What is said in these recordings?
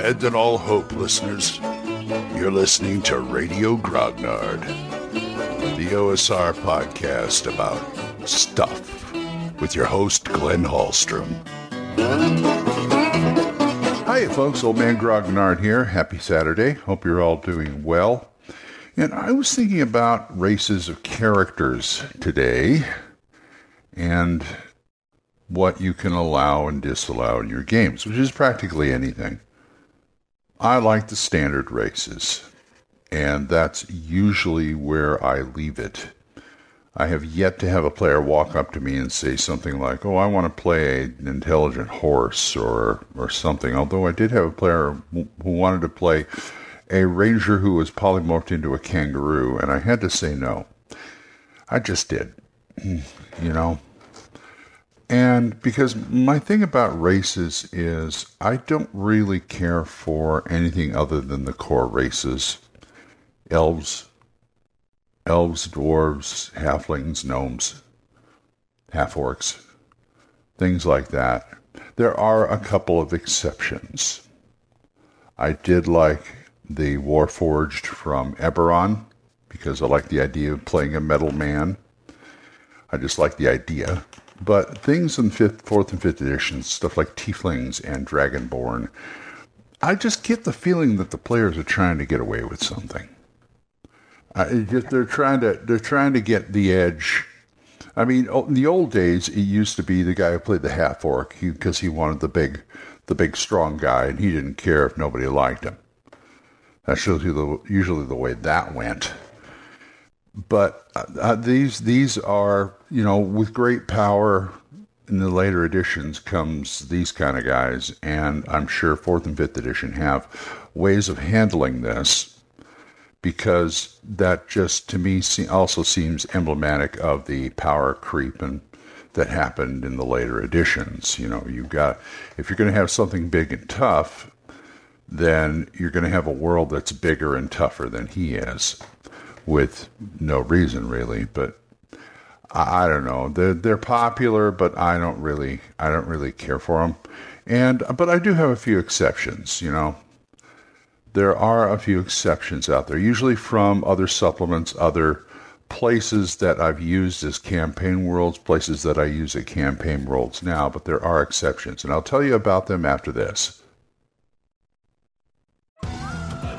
Abandon all hope, listeners. You're listening to Radio Grognard, the OSR podcast about stuff with your host, Glenn Hallstrom. Hi, folks. Old Man Grognard here. Happy Saturday. Hope you're all doing well. And I was thinking about races of characters today and what you can allow and disallow in your games, which is practically anything. I like the standard races, and that's usually where I leave it. I have yet to have a player walk up to me and say something like, "Oh, I want to play an intelligent horse," or or something. Although I did have a player who wanted to play a ranger who was polymorphed into a kangaroo, and I had to say no. I just did, you know. And because my thing about races is I don't really care for anything other than the core races elves, elves, dwarves, halflings, gnomes, half orcs, things like that. There are a couple of exceptions. I did like the Warforged from Eberron because I like the idea of playing a metal man. I just like the idea. But things in fifth, fourth, and fifth editions, stuff like Tieflings and Dragonborn, I just get the feeling that the players are trying to get away with something. just, they're trying to they're trying to get the edge. I mean, in the old days, it used to be the guy who played the half orc because he, he wanted the big, the big strong guy, and he didn't care if nobody liked him. That's usually the, usually the way that went. But uh, uh, these these are you know with great power in the later editions comes these kind of guys, and I'm sure fourth and fifth edition have ways of handling this because that just to me also seems emblematic of the power creep and that happened in the later editions. You know, you've got if you're going to have something big and tough, then you're going to have a world that's bigger and tougher than he is with no reason really. But I, I, don't know. They're they're popular, but I don't really I don't really care for them. And but I do have a few exceptions. You know, there are a few exceptions out there, usually from other supplements, other places that I've used as campaign worlds, places that I use at campaign worlds now, but there are exceptions, and I'll tell you about them after this.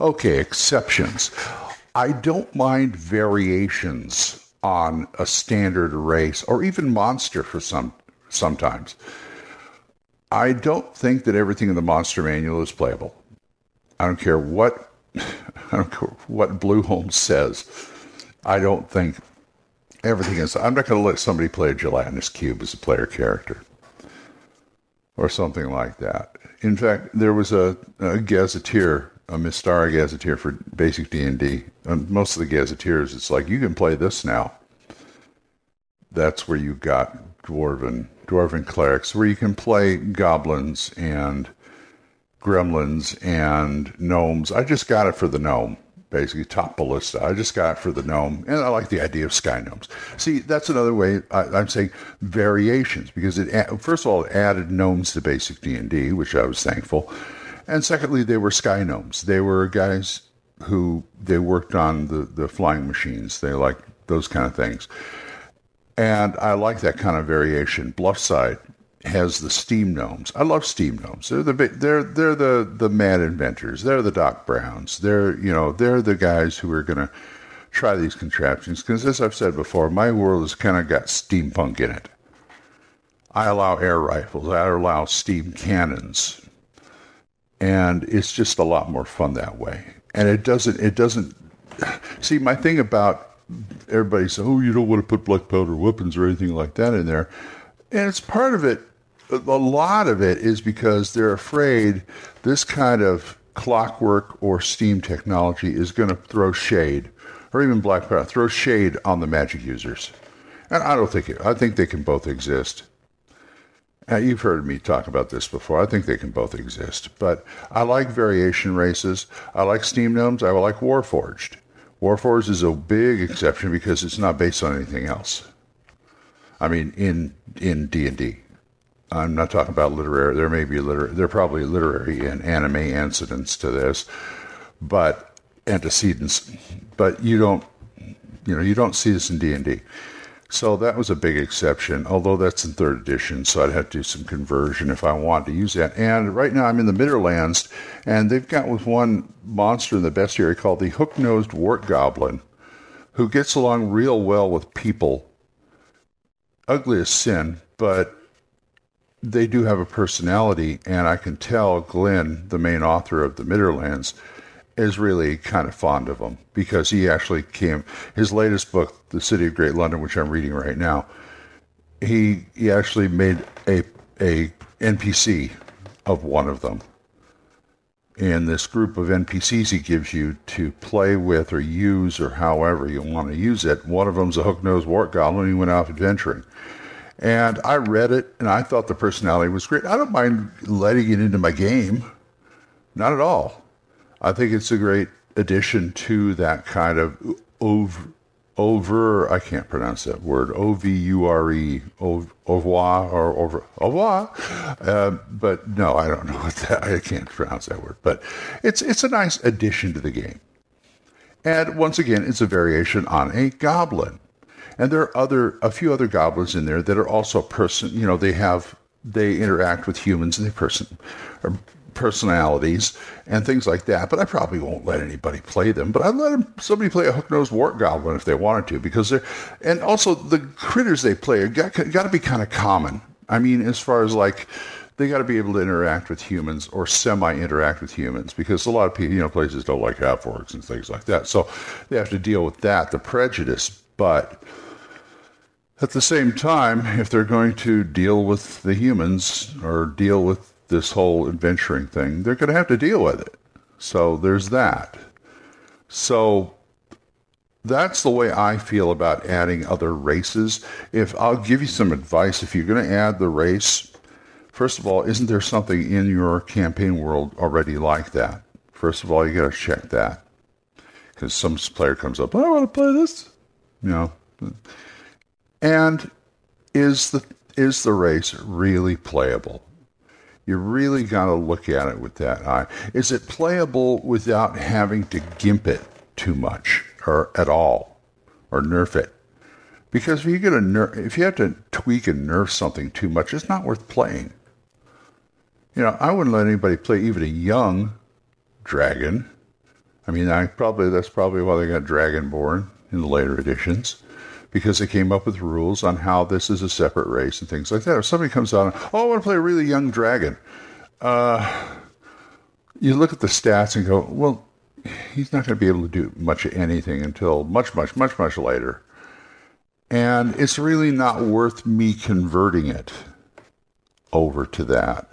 Okay, exceptions. I don't mind variations on a standard race or even monster for some sometimes. I don't think that everything in the monster manual is playable. I don't care what I don't care what Blueholmes says. I don't think everything is. I'm not going to let somebody play a gelatinous cube as a player character or something like that. In fact, there was a, a gazetteer Uh, a Mystara Gazetteer for basic D&D. And uh, most of the Gazetteers, it's like, you can play this now. That's where you got Dwarven, Dwarven Clerics, where you can play goblins and gremlins and gnomes. I just got it for the gnome, basically, top ballista. I just got it for the gnome, and I like the idea of sky gnomes. See, that's another way I, am saying variations, because it, first of all, it added gnomes to basic D&D, which I was thankful and secondly, they were sky gnomes. They were guys who they worked on the, the flying machines. They like those kind of things. And I like that kind of variation. Bluffside has the steam gnomes. I love steam gnomes. They're the they're they're the the mad inventors. They're the Doc Browns. They're you know they're the guys who are to try these contraptions. Because as I've said before, my world has kind of got steampunk in it. I allow air rifles. I allow steam cannons and it's just a lot more fun that way. And it doesn't it doesn't see my thing about everybody saying, "Oh, you don't want to put black powder weapons or anything like that in there," and it's part of it a lot of it is because they're afraid this kind of clockwork or steam technology is going to throw shade, or even black powder, throw shade on the magic users. And I don't think it, I think they can both exist. Uh, you've heard me talk about this before. I think they can both exist. But I like variation races. I like steam gnomes. I like Warforged. Warforged is a big exception because it's not based on anything else. I mean, in in D and D, I'm not talking about literary. There may be literary. There are probably literary and anime incidents to this, but antecedents. But you don't, you know, you don't see this in D and D. So that was a big exception, although that's in third edition, so I'd have to do some conversion if I wanted to use that. And right now I'm in the Midderlands, and they've got with one monster in the bestiary called the hook nosed wart goblin, who gets along real well with people. Ugly as sin, but they do have a personality, and I can tell Glynn, the main author of the Midderlands, is really kind of fond of him because he actually came his latest book, The City of Great London, which I'm reading right now. He he actually made a a NPC of one of them. And this group of NPCs he gives you to play with or use or however you want to use it. One of them's a hook-nosed wart goblin. He went out adventuring. And I read it and I thought the personality was great. I don't mind letting it into my game. Not at all. I think it's a great addition to that kind of over, over I can't pronounce that word, O V U R E, au revoir, or over, au revoir. Uh, but no, I don't know what that, I can't pronounce that word. But it's, it's a nice addition to the game. And once again, it's a variation on a goblin. And there are other, a few other goblins in there that are also person, you know, they have, they interact with humans and they person, personalities and things like that. But I probably won't let anybody play them. But I'd let them, somebody play a hook-nosed wart goblin if they wanted to, because they're and also the critters they play got, got to be kind of common. I mean, as far as like they got to be able to interact with humans or semi-interact with humans because a lot of people, you know, places don't like half orcs and things like that. So they have to deal with that, the prejudice. But at the same time, if they're going to deal with the humans or deal with this whole adventuring thing, they're going to have to deal with it. So there's that. So that's the way I feel about adding other races. If I'll give you some advice, if you're going to add the race, first of all, isn't there something in your campaign world already like that? First of all, you got to check that because some player comes up, I want to play this, you know, and is the is the race really playable? You really got to look at it with that eye. Is it playable without having to gimp it too much or at all or nerf it? Because if you get a nerf, if you have to tweak and nerf something too much, it's not worth playing. You know, I wouldn't let anybody play even a young dragon. I mean, I probably that's probably why they got Dragonborn in the later editions because they came up with rules on how this is a separate race and things like that. If somebody comes out, oh, I want to play a really young dragon, uh, you look at the stats and go, well, he's not going to be able to do much of anything until much, much, much, much later. And it's really not worth me converting it over to that.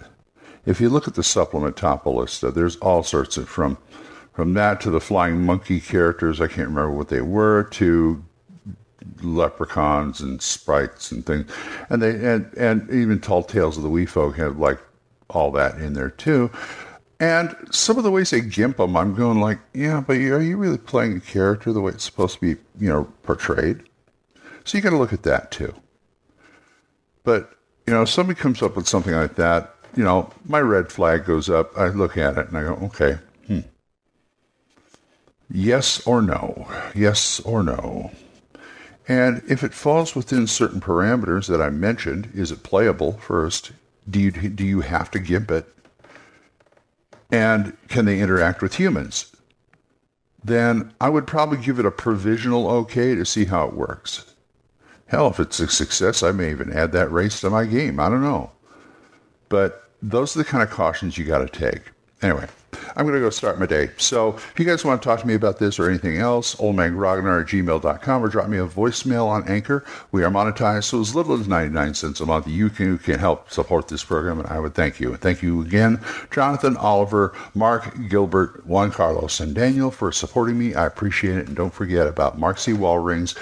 If you look at the supplement Top Ballista, there's all sorts of from from that to the flying monkey characters, I can't remember what they were, to leprechauns and sprites and things, and they and and even Tall Tales of the Wee Folk have like all that in there too. And some of the ways they gimp them, I'm going like, yeah, but are you really playing a character the way it's supposed to be, you know, portrayed? So you got to look at that too. But you know, if somebody comes up with something like that, you know, my red flag goes up. I look at it and I go, okay, hmm. yes or no, yes or no. And if it falls within certain parameters that I mentioned, is it playable first? Do you, do you have to gimp it? And can they interact with humans? Then I would probably give it a provisional okay to see how it works. Hell, if it's a success, I may even add that race to my game. I don't know. But those are the kind of cautions you got to take. Anyway, I'm going to go start my day. So if you guys want to talk to me about this or anything else, oldmangrognar at gmail.com or drop me a voicemail on Anchor. We are monetized, so as little as 99 cents a month, you can, you can help support this program, and I would thank you. Thank you again, Jonathan, Oliver, Mark, Gilbert, Juan Carlos, and Daniel for supporting me. I appreciate it. And don't forget about Mark C. Walring's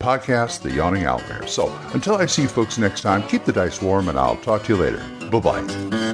podcast, The Yawning Owlbear. So until I see you folks next time, keep the dice warm, and I'll talk to you later. Bye bye.